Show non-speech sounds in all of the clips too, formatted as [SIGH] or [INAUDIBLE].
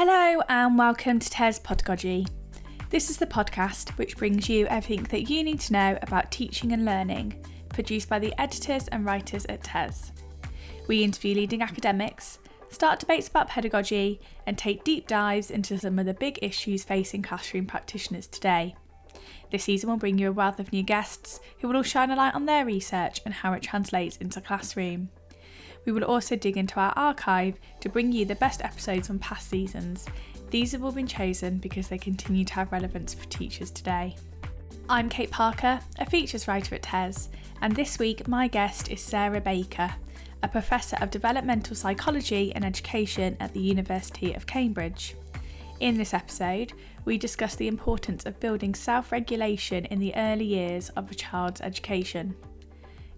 Hello, and welcome to TES Podagogy. This is the podcast which brings you everything that you need to know about teaching and learning, produced by the editors and writers at TES. We interview leading academics, start debates about pedagogy, and take deep dives into some of the big issues facing classroom practitioners today. This season will bring you a wealth of new guests who will all shine a light on their research and how it translates into classroom. We will also dig into our archive to bring you the best episodes from past seasons. These have all been chosen because they continue to have relevance for teachers today. I'm Kate Parker, a features writer at TES, and this week my guest is Sara Baker, a professor of developmental psychology and education at the University of Cambridge. In this episode, we discuss the importance of building self regulation in the early years of a child's education.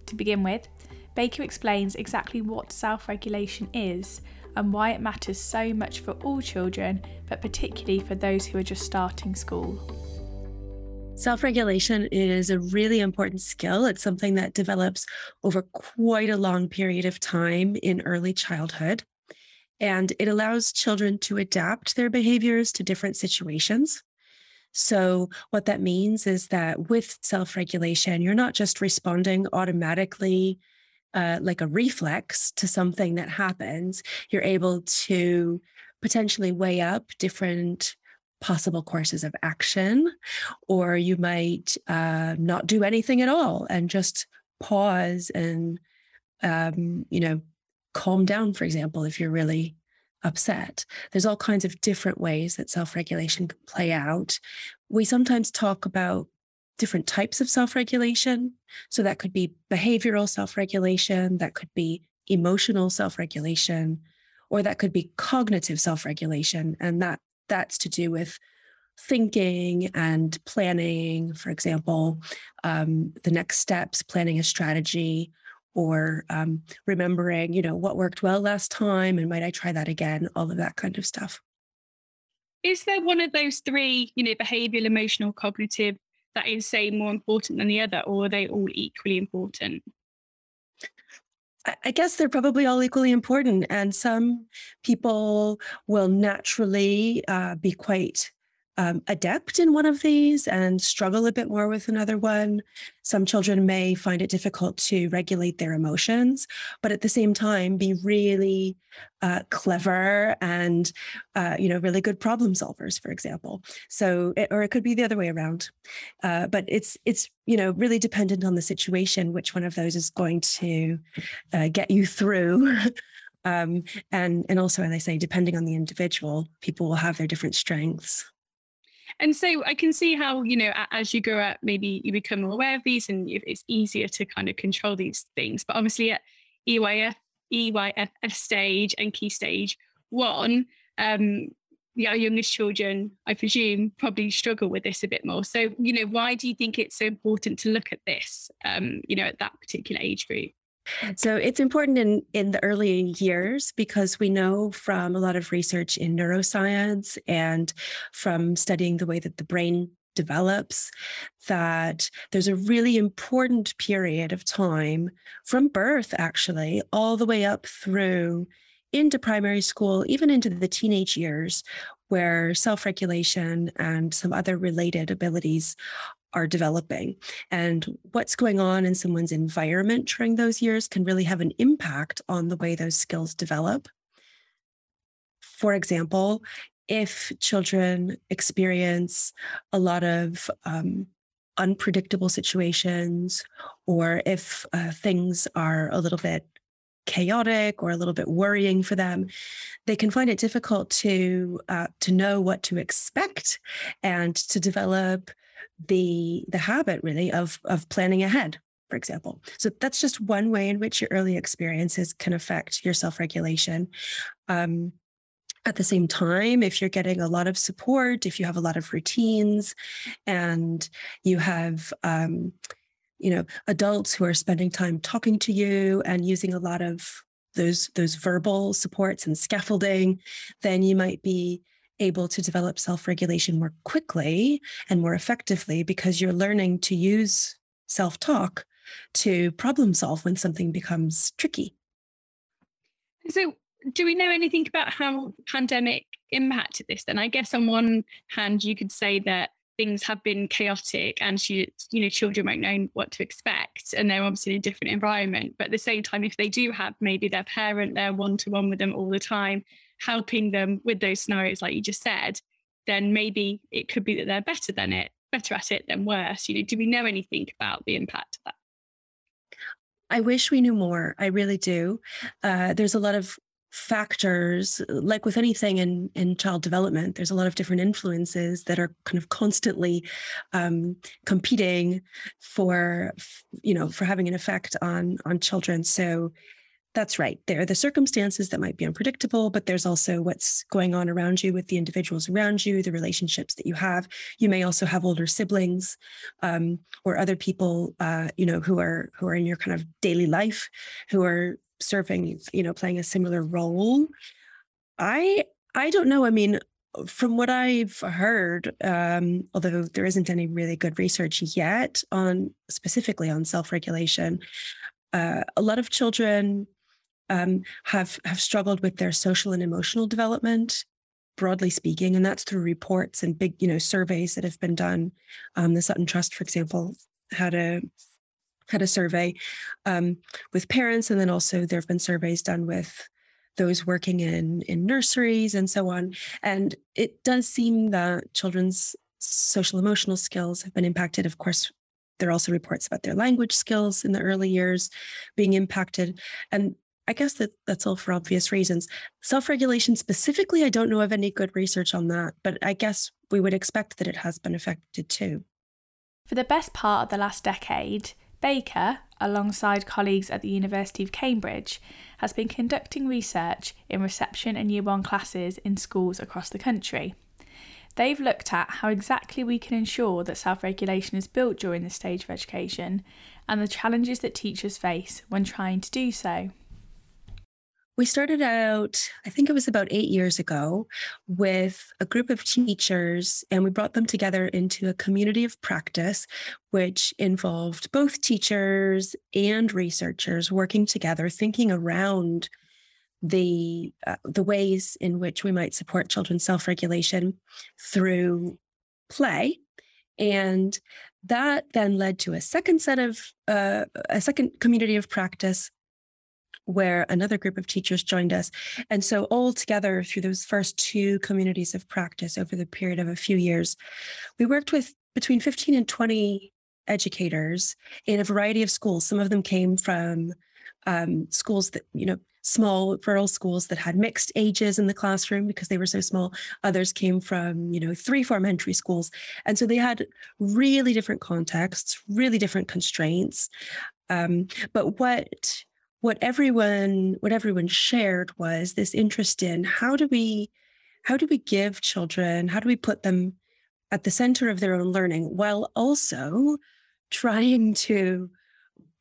To begin with, Baker explains exactly what self regulation is and why it matters so much for all children, but particularly for those who are just starting school. Self regulation is a really important skill. It's something that develops over quite a long period of time in early childhood. And it allows children to adapt their behaviors to different situations. So, what that means is that with self regulation, you're not just responding automatically uh, like a reflex to something that happens, you're able to potentially weigh up different possible courses of action, or you might uh, not do anything at all and just pause and, um, you know, calm down, for example, if you're really upset. There's all kinds of different ways that self regulation can play out. We sometimes talk about different types of self regulation. So that could be behavioral self regulation, that could be emotional self regulation, or that could be cognitive self regulation. And that that's to do with thinking and planning, for example, um, the next steps, planning a strategy, or um, remembering, you know, what worked well last time and might I try that again, all of that kind of stuff. Is there one of those three, you know, behavioral, emotional, cognitive, that is, say, more important than the other, or are they all equally important? I guess they're probably all equally important. And some people will naturally uh, be quite um, adept in one of these and struggle a bit more with another one. Some children may find it difficult to regulate their emotions, but at the same time, be really uh, clever and uh, you know really good problem solvers, for example. So, it, or it could be the other way around. Uh, but it's it's you know really dependent on the situation which one of those is going to uh, get you through. [LAUGHS] um, and and also, as I say, depending on the individual, people will have their different strengths. And so I can see how, you know, as you grow up, maybe you become more aware of these and it's easier to kind of control these things. But obviously at EYF, EYFS stage and key stage one, um, our youngest children, I presume, probably struggle with this a bit more. So, you know, why do you think it's so important to look at this, um, you know, at that particular age group? So it's important in, in the early years because we know from a lot of research in neuroscience and from studying the way that the brain develops that there's a really important period of time from birth, actually, all the way up through into primary school, even into the teenage years, where self regulation and some other related abilities are developing. And what's going on in someone's environment during those years can really have an impact on the way those skills develop. For example, if children experience a lot of um, unpredictable situations, or if uh, things are a little bit chaotic or a little bit worrying for them, they can find it difficult to uh, to know what to expect and to develop the the habit really of of planning ahead for example. So that's just one way in which your early experiences can affect your self-regulation. Um, at the same time if you're getting a lot of support if you have a lot of routines and you have um, you know adults who are spending time talking to you and using a lot of those those verbal supports and scaffolding then you might be able to develop self regulation more quickly and more effectively because you're learning to use self talk to problem solve when something becomes tricky. So, do we know anything about how pandemic impacted this then? I guess on one hand, you could say that things have been chaotic and you, you know children won't know what to expect and they're obviously in a different environment but at the same time if they do have maybe their parent there one-to-one with them all the time helping them with those scenarios like you just said then maybe it could be that they're better than it better at it than worse you know do we know anything about the impact of that I wish we knew more. I really do. Uh, there's a lot of factors like with anything in in child development there's a lot of different influences that are kind of constantly um, competing for you know for having an effect on on children so that's right there are the circumstances that might be unpredictable but there's also what's going on around you with the individuals around you the relationships that you have you may also have older siblings um, or other people uh, you know who are who are in your kind of daily life who are serving, you know, playing a similar role. I I don't know. I mean, from what I've heard, um, although there isn't any really good research yet on specifically on self-regulation, uh, a lot of children um, have have struggled with their social and emotional development, broadly speaking, and that's through reports and big, you know, surveys that have been done. Um, the Sutton Trust, for example, had a had a survey um, with parents, and then also there have been surveys done with those working in in nurseries and so on. And it does seem that children's social emotional skills have been impacted. Of course, there are also reports about their language skills in the early years being impacted, and I guess that that's all for obvious reasons. Self regulation specifically, I don't know of any good research on that, but I guess we would expect that it has been affected too. For the best part of the last decade, Baker, alongside colleagues at the University of Cambridge, has been conducting research in reception and year one classes in schools across the country. They've looked at how exactly we can ensure that self regulation is built during this stage of education and the challenges that teachers face when trying to do so. We started out, I think it was about eight years ago, with a group of teachers, and we brought them together into a community of practice, which involved both teachers and researchers working together, thinking around the uh, the ways in which we might support children's self-regulation through play. And that then led to a second set of uh, a second community of practice where another group of teachers joined us. And so, all together, through those first two communities of practice over the period of a few years, we worked with between 15 and 20 educators in a variety of schools. Some of them came from um, schools that, you know, small rural schools that had mixed ages in the classroom because they were so small. Others came from, you know, three form entry schools. And so they had really different contexts, really different constraints. Um, but what what everyone what everyone shared was this interest in how do we how do we give children how do we put them at the center of their own learning while also trying to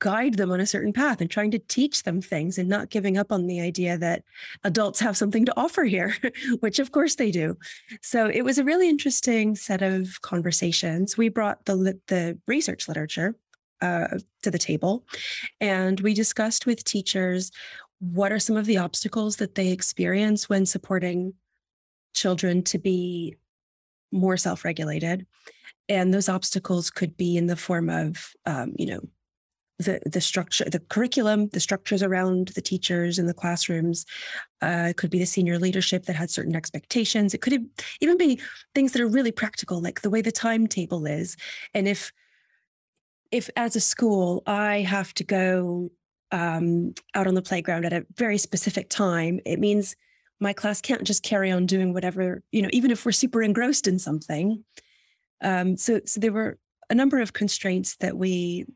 guide them on a certain path and trying to teach them things and not giving up on the idea that adults have something to offer here, [LAUGHS] which of course they do. So it was a really interesting set of conversations. We brought the the research literature uh, to the table. And we discussed with teachers what are some of the obstacles that they experience when supporting children to be more self regulated. And those obstacles could be in the form of, um, you know, the the structure, the curriculum, the structures around the teachers in the classrooms. Uh, it could be the senior leadership that had certain expectations. It could even be things that are really practical, like the way the timetable is, and if if as a school I have to go um, out on the playground at a very specific time, it means my class can't just carry on doing whatever, you know, even if we're super engrossed in something. Um, so, so there were a number of constraints that we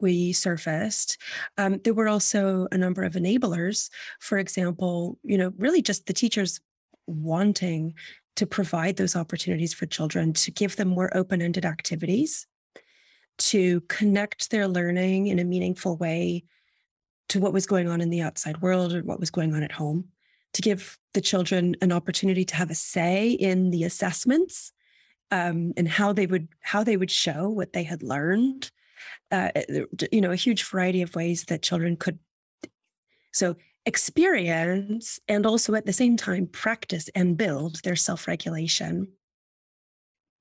we surfaced. Um, there were also a number of enablers. For example, you know, really just the teachers wanting to provide those opportunities for children to give them more open-ended activities to connect their learning in a meaningful way to what was going on in the outside world or what was going on at home, to give the children an opportunity to have a say in the assessments um, and how they would how they would show what they had learned. Uh, you know, a huge variety of ways that children could. So experience and also at the same time practice and build their self-regulation.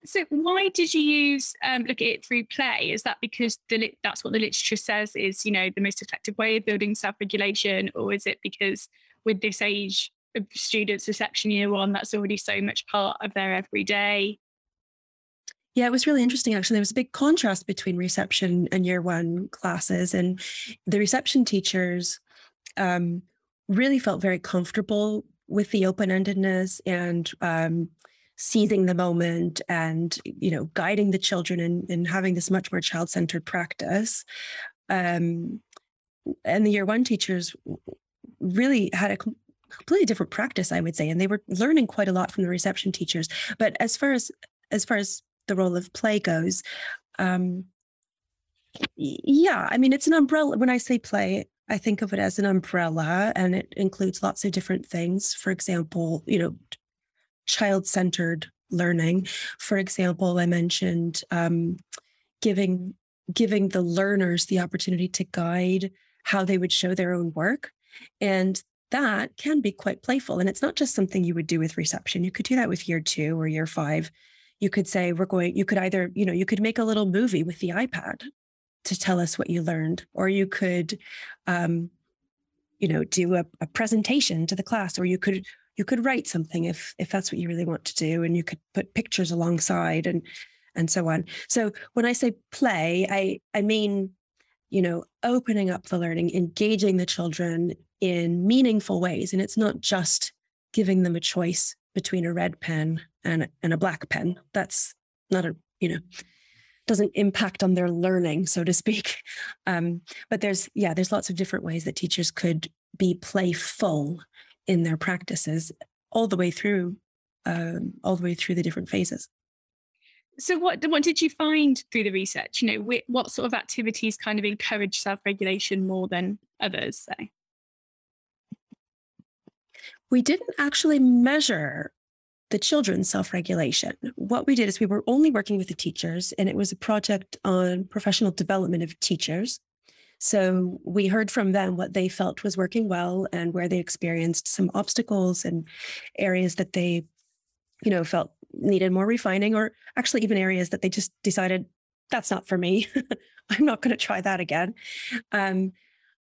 So why did you use um, look at it through play? Is that because the that's what the literature says is you know the most effective way of building self-regulation, or is it because with this age of students, reception year one, that's already so much part of their everyday? Yeah, it was really interesting. Actually, there was a big contrast between reception and year one classes, and the reception teachers um, really felt very comfortable with the open endedness and um, seizing the moment and you know guiding the children and, and having this much more child centered practice. Um, and the year one teachers really had a completely different practice, I would say, and they were learning quite a lot from the reception teachers. But as far as as far as the role of play goes, um, yeah, I mean, it's an umbrella. When I say play, I think of it as an umbrella and it includes lots of different things. For example, you know, child centered learning. For example, I mentioned um, giving giving the learners the opportunity to guide how they would show their own work. And that can be quite playful. And it's not just something you would do with reception. You could do that with year two or year five. You could say, we're going, you could either, you know, you could make a little movie with the iPad to tell us what you learned, or you could, um, you know, do a, a presentation to the class, or you could you could write something if if that's what you really want to do, and you could put pictures alongside and and so on. So when I say play, I I mean, you know, opening up the learning, engaging the children in meaningful ways, and it's not just giving them a choice between a red pen and and a black pen. That's not a you know doesn't impact on their learning, so to speak. [LAUGHS] Um, but there's, yeah, there's lots of different ways that teachers could be playful in their practices all the way through, um, all the way through the different phases. So, what what did you find through the research? You know, what sort of activities kind of encourage self regulation more than others? Say, we didn't actually measure the children's self regulation. What we did is we were only working with the teachers, and it was a project on professional development of teachers. So we heard from them what they felt was working well and where they experienced some obstacles and areas that they, you know, felt needed more refining, or actually even areas that they just decided that's not for me. [LAUGHS] I'm not going to try that again. Um,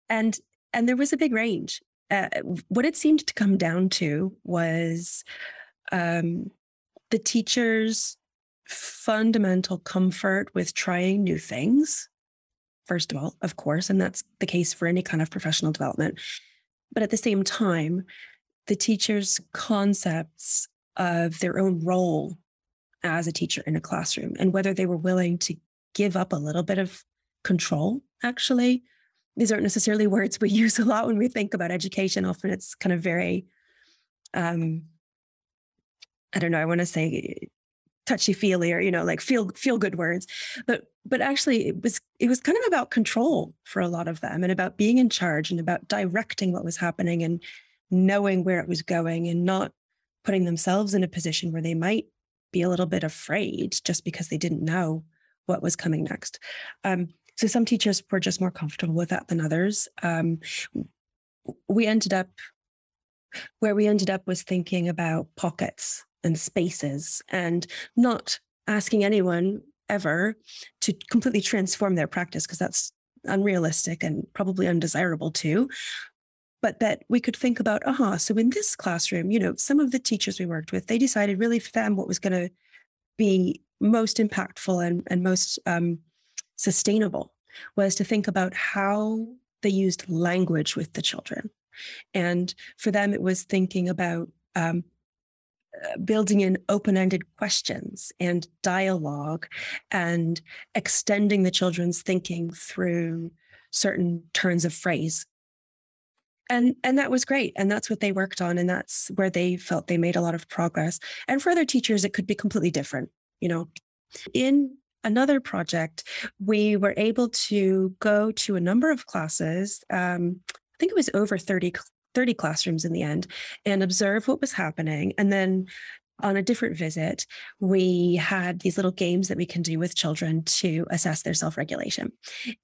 and and there was a big range. Uh, what it seemed to come down to was um, the teacher's fundamental comfort with trying new things, first of all, of course, and that's the case for any kind of professional development. But at the same time, the teacher's concepts of their own role as a teacher in a classroom and whether they were willing to give up a little bit of control, actually. These aren't necessarily words we [LAUGHS] use a lot when we think about education. Often it's kind of very um, I don't know, I want to say touchy feely or you know like feel feel good words but but actually it was it was kind of about control for a lot of them and about being in charge and about directing what was happening and knowing where it was going and not putting themselves in a position where they might be a little bit afraid just because they didn't know what was coming next. Um, so some teachers were just more comfortable with that than others. Um, we ended up where we ended up was thinking about pockets and spaces and not asking anyone ever to completely transform their practice because that's unrealistic and probably undesirable too but that we could think about aha so in this classroom you know some of the teachers we worked with they decided really for them what was going to be most impactful and, and most um, sustainable was to think about how they used language with the children. And for them it was thinking about um, building in open ended questions and dialogue and extending the children's thinking through certain turns of phrase. And, and that was great. And that's what they worked on. And that's where they felt they made a lot of progress. And for other teachers, it could be completely different. You know, in another project, we were able to go to a number of classes. Um, I think it was over 30 30 classrooms in the end and observe what was happening. And then on a different visit, we had these little games that we can do with children to assess their self regulation.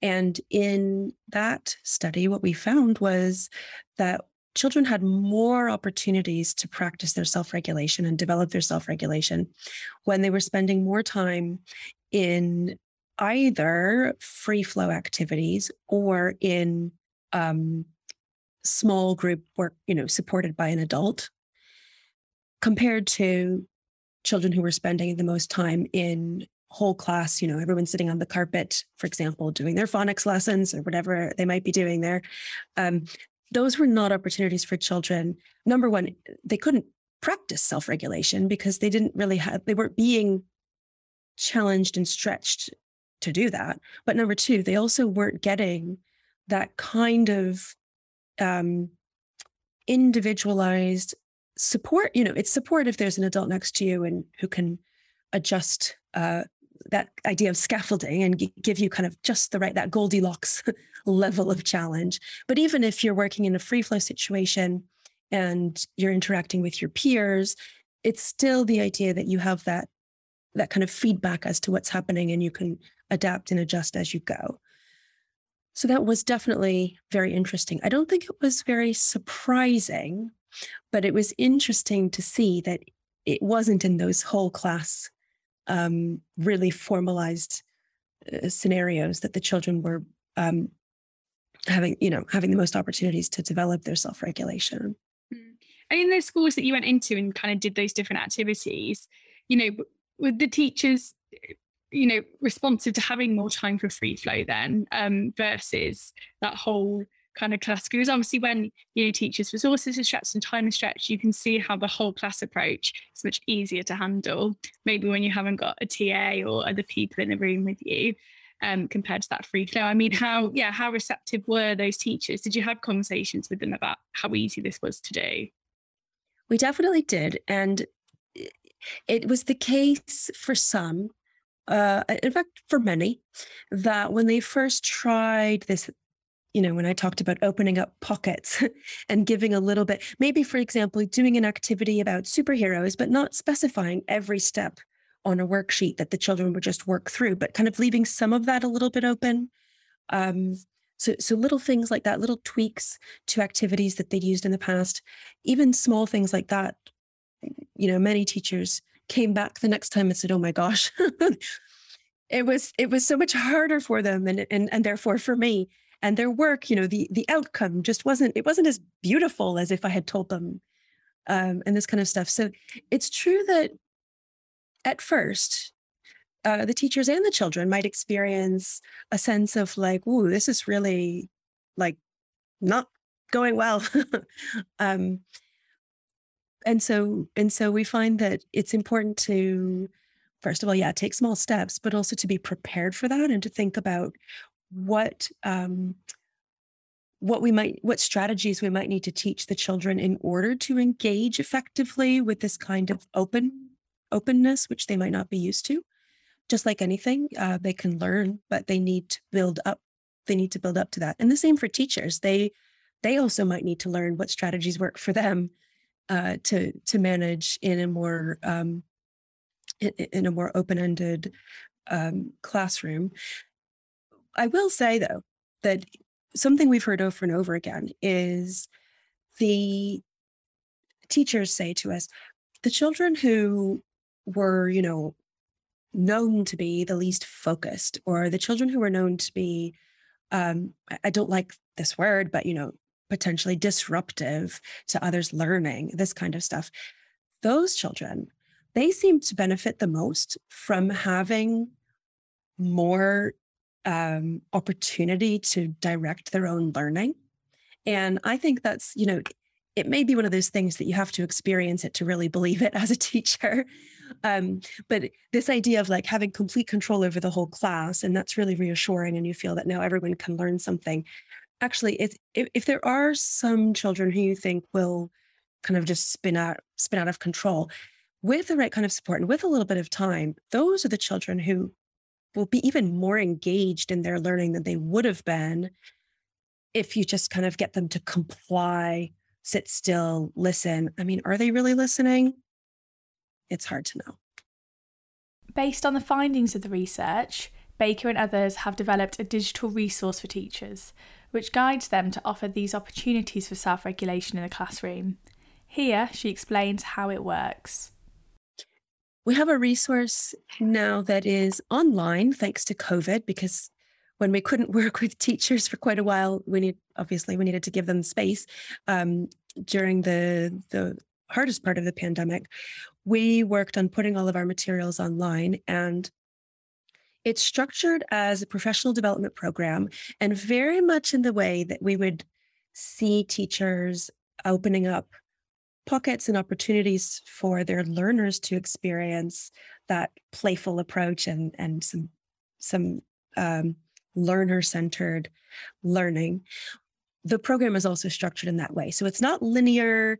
And in that study, what we found was that children had more opportunities to practice their self regulation and develop their self regulation when they were spending more time in either free flow activities or in um, small group work, you know, supported by an adult, compared to children who were spending the most time in whole class, you know, everyone sitting on the carpet, for example, doing their phonics lessons or whatever they might be doing there. Um, those were not opportunities for children. Number one, they couldn't practice self regulation because they didn't really have, they weren't being challenged and stretched to do that. But number two, they also weren't getting that kind of um, individualized support. You know, it's support if there's an adult next to you and who can adjust uh, that idea of scaffolding and g- give you kind of just the right that Goldilocks [LAUGHS] level of challenge. But even if you're working in a free flow situation and you're interacting with your peers, it's still the idea that you have that that kind of feedback as to what's happening and you can adapt and adjust as you go. So that was definitely very interesting. I don't think it was very surprising, but it was interesting to see that it wasn't in those whole class um, really formalized uh, scenarios that the children were um, having, you know, having the most opportunities to develop their self-regulation. Mm. And in those schools that you went into and kind of did those different activities, you know, with the teachers, you know, responsive to having more time for free flow then um, versus that whole kind of class because obviously when you know teachers resources are stretched and time is stretched you can see how the whole class approach is much easier to handle maybe when you haven't got a ta or other people in the room with you um, compared to that free flow. I mean how yeah how receptive were those teachers? Did you have conversations with them about how easy this was to do? We definitely did and it was the case for some uh, in fact, for many, that when they first tried this you know, when I talked about opening up pockets [LAUGHS] and giving a little bit, maybe, for example, doing an activity about superheroes, but not specifying every step on a worksheet that the children would just work through, but kind of leaving some of that a little bit open. Um, so, so little things like that, little tweaks to activities that they'd used in the past, even small things like that. You know, many teachers came back the next time and said, "Oh my gosh." [LAUGHS] it was it was so much harder for them and and and therefore for me. And their work you know the the outcome just wasn't it wasn't as beautiful as if i had told them um, and this kind of stuff. So it's true that at first uh, the teachers and the children might experience a sense of like ooh this is really like not going well. [LAUGHS] Um, and so and so we find that it's important to first of all yeah take small steps but also to be prepared for that and to think about what um, what we might what strategies we might need to teach the children in order to engage effectively with this kind of open openness which they might not be used to. Just like anything uh, they can learn but they need to build up they need to build up to that. And the same for teachers. They they also might need to learn what strategies work for them uh, to to manage in a more um, in, in a more open-ended um, classroom. I will say though that something we've heard over and over again is the teachers say to us, the children who were, you know, known to be the least focused, or the children who were known to be, um, I don't like this word, but you know, potentially disruptive to others' learning, this kind of stuff. Those children, they seem to benefit the most from having more um, opportunity to direct their own learning. And I think that's, you know, it may be one of those things that you have to experience it to really believe it [LAUGHS] as a teacher. Um, but this idea of like having complete control over the whole class, and that's really reassuring, and you feel that now everyone can learn something. Actually, if, if there are some children who you think will kind of just spin out spin out of control, with the right kind of support and with a little bit of time, those are the children who will be even more engaged in their learning than they would have been if you just kind of get them to comply, sit still, listen. I mean, are they really listening? It's hard to know. Based on the findings of the research, Baker and others have developed a digital resource for teachers, which guides them to offer these opportunities for self regulation in the classroom. Here, she explains how it works. We have a resource now that is online thanks to COVID because when we couldn't [LAUGHS] work with teachers for quite a while, we need obviously we needed to give them space um, during the the hardest part of the pandemic. We worked on putting all of our materials online and it's structured as a professional development program and very much in the way that we would see teachers opening up pockets and opportunities for their learners to experience that playful approach and and some some um, learner centered learning. The program is also structured in that way, so it's not linear.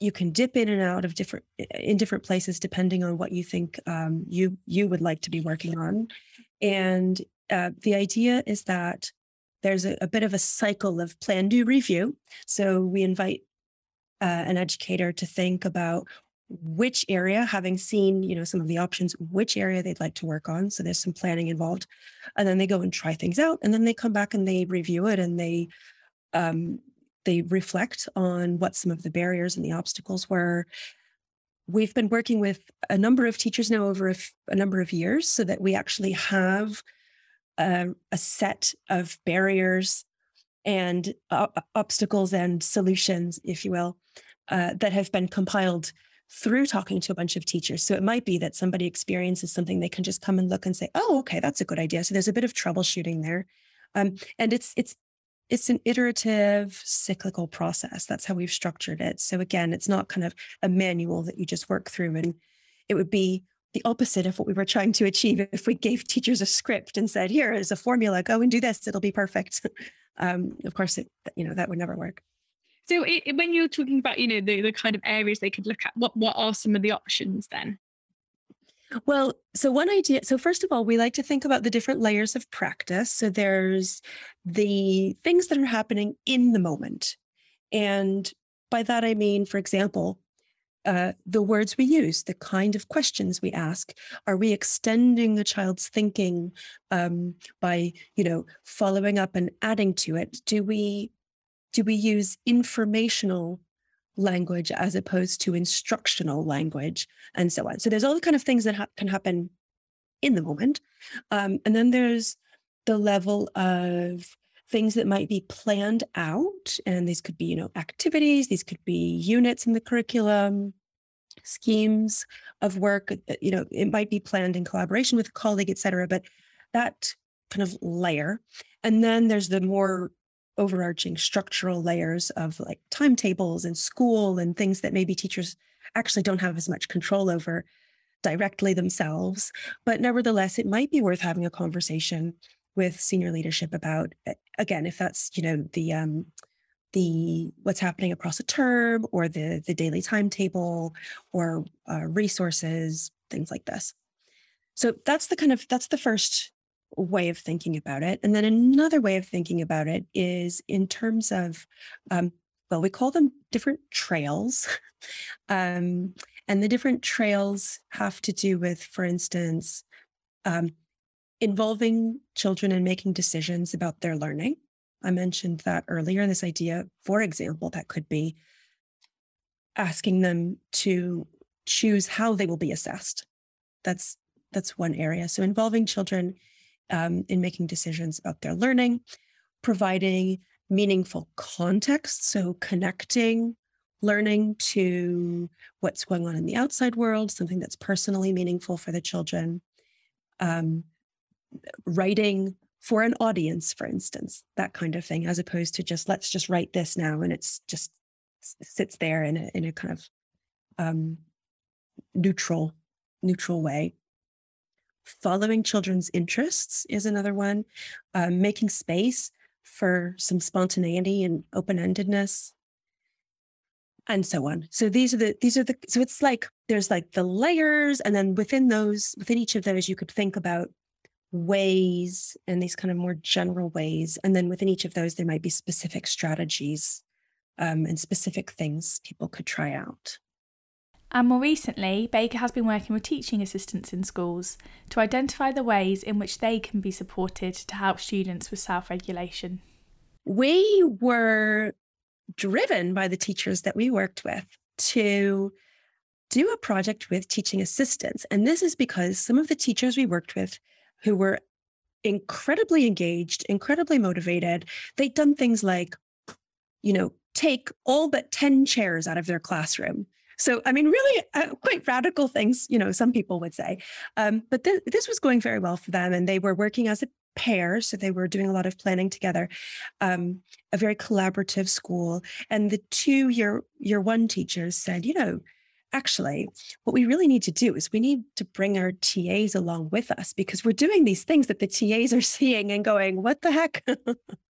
You can dip in and out of different in different places depending on what you think um, you you would like to be working on, and uh, the idea is that there's a, a, bit of a cycle of plan, do, review. So we invite uh, an educator to think about which area, having seen, you know, some of the options, which area they'd like to work on. So there's some planning involved. And then they go and try things out. And then they come back and they review it and they um, they reflect on what some of the barriers and the obstacles were. We've been working with a number of teachers now over a, f- a number of years so that we actually have a, a set of barriers and uh, obstacles and solutions, if you will, uh, that have been compiled through talking to a bunch of teachers. So it might be that somebody experiences something they can just come and look and say, "Oh, okay, that's a good idea." So there's a bit of troubleshooting there, um, and it's it's it's an iterative cyclical process. That's how we've structured it. So again, it's not kind of a manual that you just work through, and it would be the opposite of what we were trying to achieve if we gave teachers a script and said, "Here is a formula. Go and do this. It'll be perfect." [LAUGHS] um, of course, it, you know that would never work. So it, when you're talking about, you know, the, the kind of areas they could look at, what what are some of the options then? Well, so one idea, so first of all, we like to think about the different layers of practice. So there's the things that are happening in the moment. And by that, I mean, for example, uh, the words we use, the kind of questions we ask. Are we extending a child's thinking um, by, you know, following up and adding to it? Do we do we use informational language as opposed to instructional language, and so on? So there's all the kind of things that ha- can happen in the moment, um, and then there's the level of things that might be planned out and these could be you know activities these could be units in the curriculum schemes of work uh, you know it might be planned in collaboration with a colleague et cetera but that kind of layer and then there's the more overarching structural layers of like timetables and school and things that maybe teachers actually don't have as much control over directly themselves. But nevertheless it might be worth having a conversation with senior leadership about again if that's you know the um the what's happening across a term or the the daily timetable or uh, resources things like this. So that's the kind of that's the first way of thinking about it and then another way of thinking about it is in terms of um, well we call them different trails [LAUGHS] um, and the different trails have to do with for instance um, involving children in making decisions about their learning. I mentioned that earlier. in This idea, for example, that could be asking them to choose how they will be assessed. That's that's one area. So involving children um, in making decisions about their learning, providing meaningful context, so connecting learning to what's going on in the outside world, something that's personally meaningful for the children. Um, writing for an audience, for instance, that kind of thing, as opposed to just let's just write this now and it's just sits there in a in a kind of um, neutral neutral way. Following children's interests is another one. Um, making space for some spontaneity and open endedness, and so on. So these are the these are the so it's like there's like the layers, and then within those within each of those, you could think about ways and these kind of more general ways. And then within each of those, there might be specific strategies um, and specific things people could try out. And more recently, Baker has been working with teaching assistants in schools to identify the ways in which they can be supported to help students with self regulation. we were driven by the teachers that we worked with to do a project with teaching assistants. And this is because some of the teachers we worked with who were incredibly engaged, incredibly motivated, they'd done things like, you know, take all but 10 chairs out of their classroom. So, I mean, really uh, quite radical things, you know, some people would say. Um, but th- this was going very well for them. And they were working as a pair. So they were doing a lot of planning together, um, a very collaborative school. And the two year, year one teachers said, you know, actually, what we really need to do is we need to bring our TAs along with us because we're doing these things that the TAs are [LAUGHS] seeing and going, what the heck? [LAUGHS]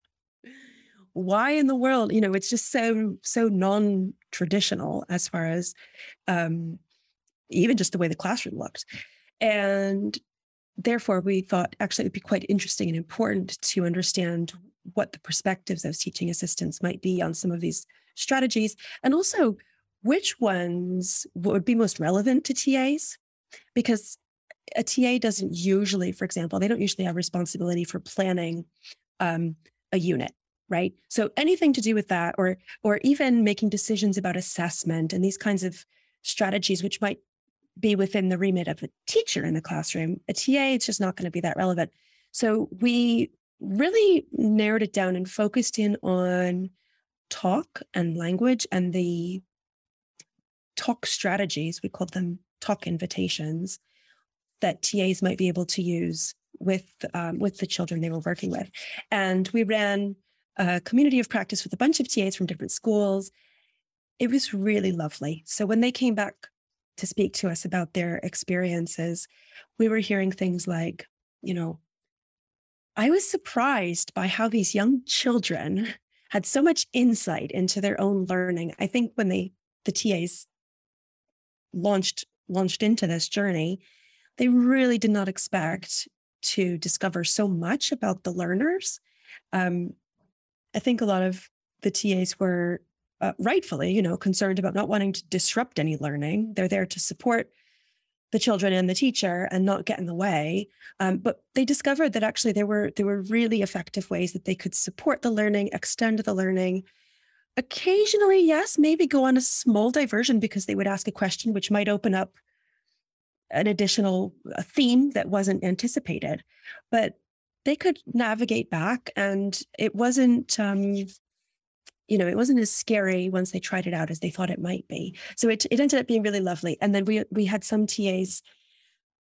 Why in the world? You know, it's just so, so non traditional as far as um, even just the way the classroom looked. And therefore, we thought actually it'd be quite interesting and important to understand what the perspectives of teaching assistants might be on some of these strategies and also which ones would be most relevant to TAs? Because a TA doesn't usually, for example, they don't usually have responsibility for planning um, a unit, right? So anything to do with that, or or even making decisions about assessment and these kinds of strategies, which might be within the remit of a teacher in the classroom, a TA, it's just not going to be that relevant. So we really narrowed it down and focused in on talk and language and the talk strategies, we called them talk invitations, that TAs might be able to use with um, with the children they were working with. And we ran a community of practice with a bunch of TAs from different schools. It was really lovely. So when they came back to speak to us about their experiences, we were hearing things like, you know, I was surprised by how these young children had so much insight into their own learning. I think when they the TAs launched launched into this journey, they really did not expect to discover so much about the learners. Um, I think a lot of the TAs were uh, rightfully, you know, concerned about not wanting to disrupt any learning. They're there to support the children and the teacher and not get in the way. Um, but they discovered that actually there were there were really effective ways that they could support the learning, extend the learning, Occasionally, yes, maybe go on a small diversion because they would ask a question which might open up an additional theme that wasn't anticipated. But they could navigate back and it wasn't um, you know, it wasn't as scary once they tried it out as they thought it might be. So it, it ended up being really lovely. And then we we had some TAs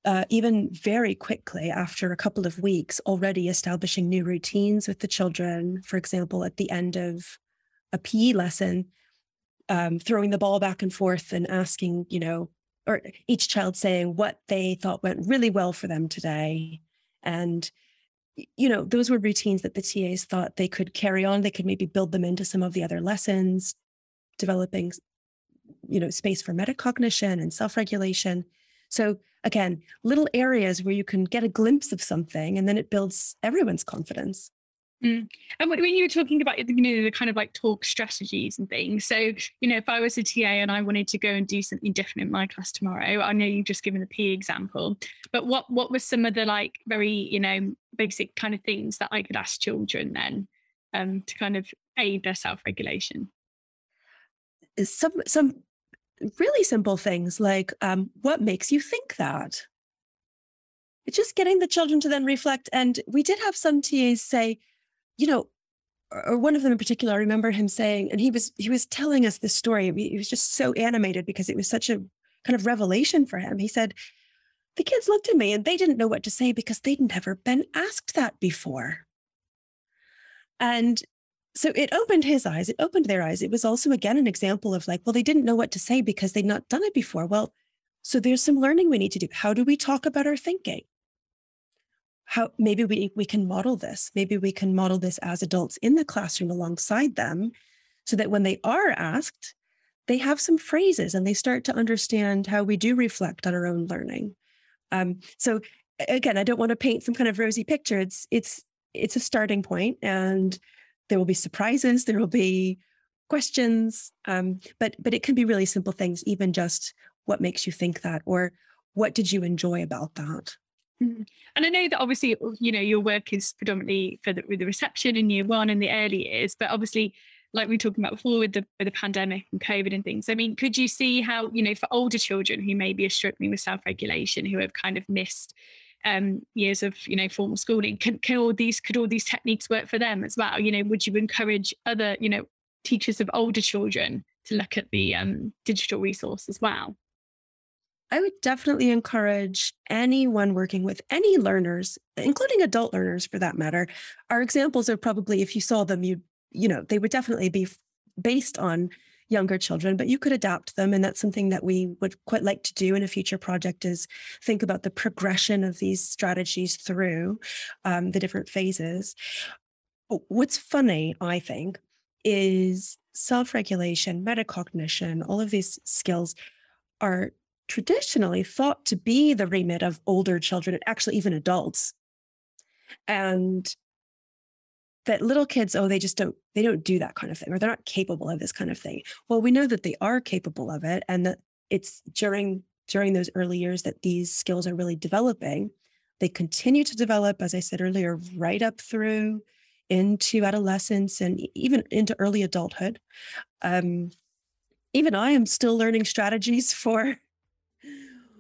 uh, even very quickly after a couple of weeks already establishing new routines with the children. For example, at the end of a PE lesson, um, throwing the ball back and forth and asking, you know, or each child saying what they thought went really well for them today. And, you know, those were routines that the TAs thought they could carry on. They could maybe build them into some of the other lessons, developing, you know, space for metacognition and self regulation. So, again, little areas where you can get a glimpse of something and then it builds everyone's confidence. Mm. And when you were talking about you know the kind of like talk strategies and things, so you know if I was a TA and I wanted to go and do something different in my class tomorrow, I know you've just given the P example, but what what was some of the like very you know basic kind of things that I could ask children then um, to kind of aid their self regulation? Some some really simple things like um, what makes you think that. It's just getting the children to then reflect, and we did have some TAs say you know, or one of them in particular, I remember him saying, and he was he was telling us this story. He was just so animated because it was such a kind of revelation for him. He said, the kids looked at me and they didn't know what to say because they'd never been asked that before. And so it opened his eyes, it opened their eyes. It was also, again, an example of like, well, they didn't know what to say because they'd not done it before. Well, so there's some learning we need to do. How do we talk about our thinking? How maybe we we can model this. Maybe we can model this as adults in the classroom alongside them so that when they are asked they have some phrases and they start to understand how we do reflect on our own learning. Um, so again i don't want to paint some kind of rosy picture. It's it's it's a starting point and there will be surprises there will be questions um, but but it can be really simple things even just what makes you think that or what did you enjoy about that. And I know that obviously, you know, your work is predominantly for the, with the reception in year one and the early years, but obviously, like we were talking about before with the with the pandemic and COVID and things. I mean, could you see how, you know, for older children who maybe are struggling with self-regulation, who have kind of missed um, years of, you know, formal schooling, can, can all these could all these techniques work for them as well? You know, would you encourage other, you know, teachers of older children to look at the um, digital resource as well? I would definitely encourage anyone working with any learners, including adult learners for that matter. Our examples are probably, if you saw them, you you know, they would definitely be based on younger children, but you could adapt them. And that's something that we would quite like to do in a future project is think about the progression of these strategies through um, the different phases. What's funny, I think, is self-regulation, metacognition, all of these skills are traditionally thought to be the remit of older children and actually even adults. And that little kids, oh, they just don't, they don't do that kind of thing, or they're not capable of this kind of thing. Well, we know that they are capable of it and that it's during during those early years that these skills are really developing. They continue to develop, as I said earlier, right up through into adolescence and even into early adulthood. Um, even I am still learning strategies [LAUGHS] for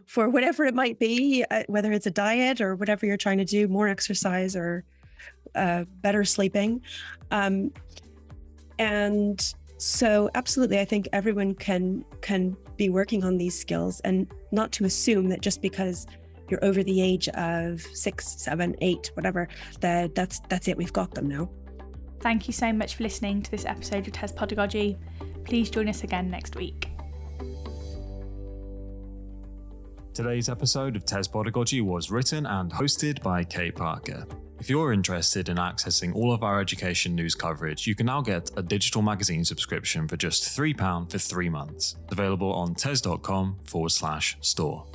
for whatever it might be, uh, whether it's a diet or whatever you're trying to do, more exercise or uh, better sleeping. Um, and so absolutely, I think everyone can can be working on these skills and not to assume that just because you're over the age of six, seven, eight, whatever, that that's that's it. We've got them now. Thank you so much for listening to this episode of TES Podagogy. Please join us again next week. Today's episode of TES Podagogy was written and hosted by Kate Parker. If you're interested in accessing all of our education news coverage, you can now get a digital magazine subscription for just £3 for three months. available on tes.com forward slash store.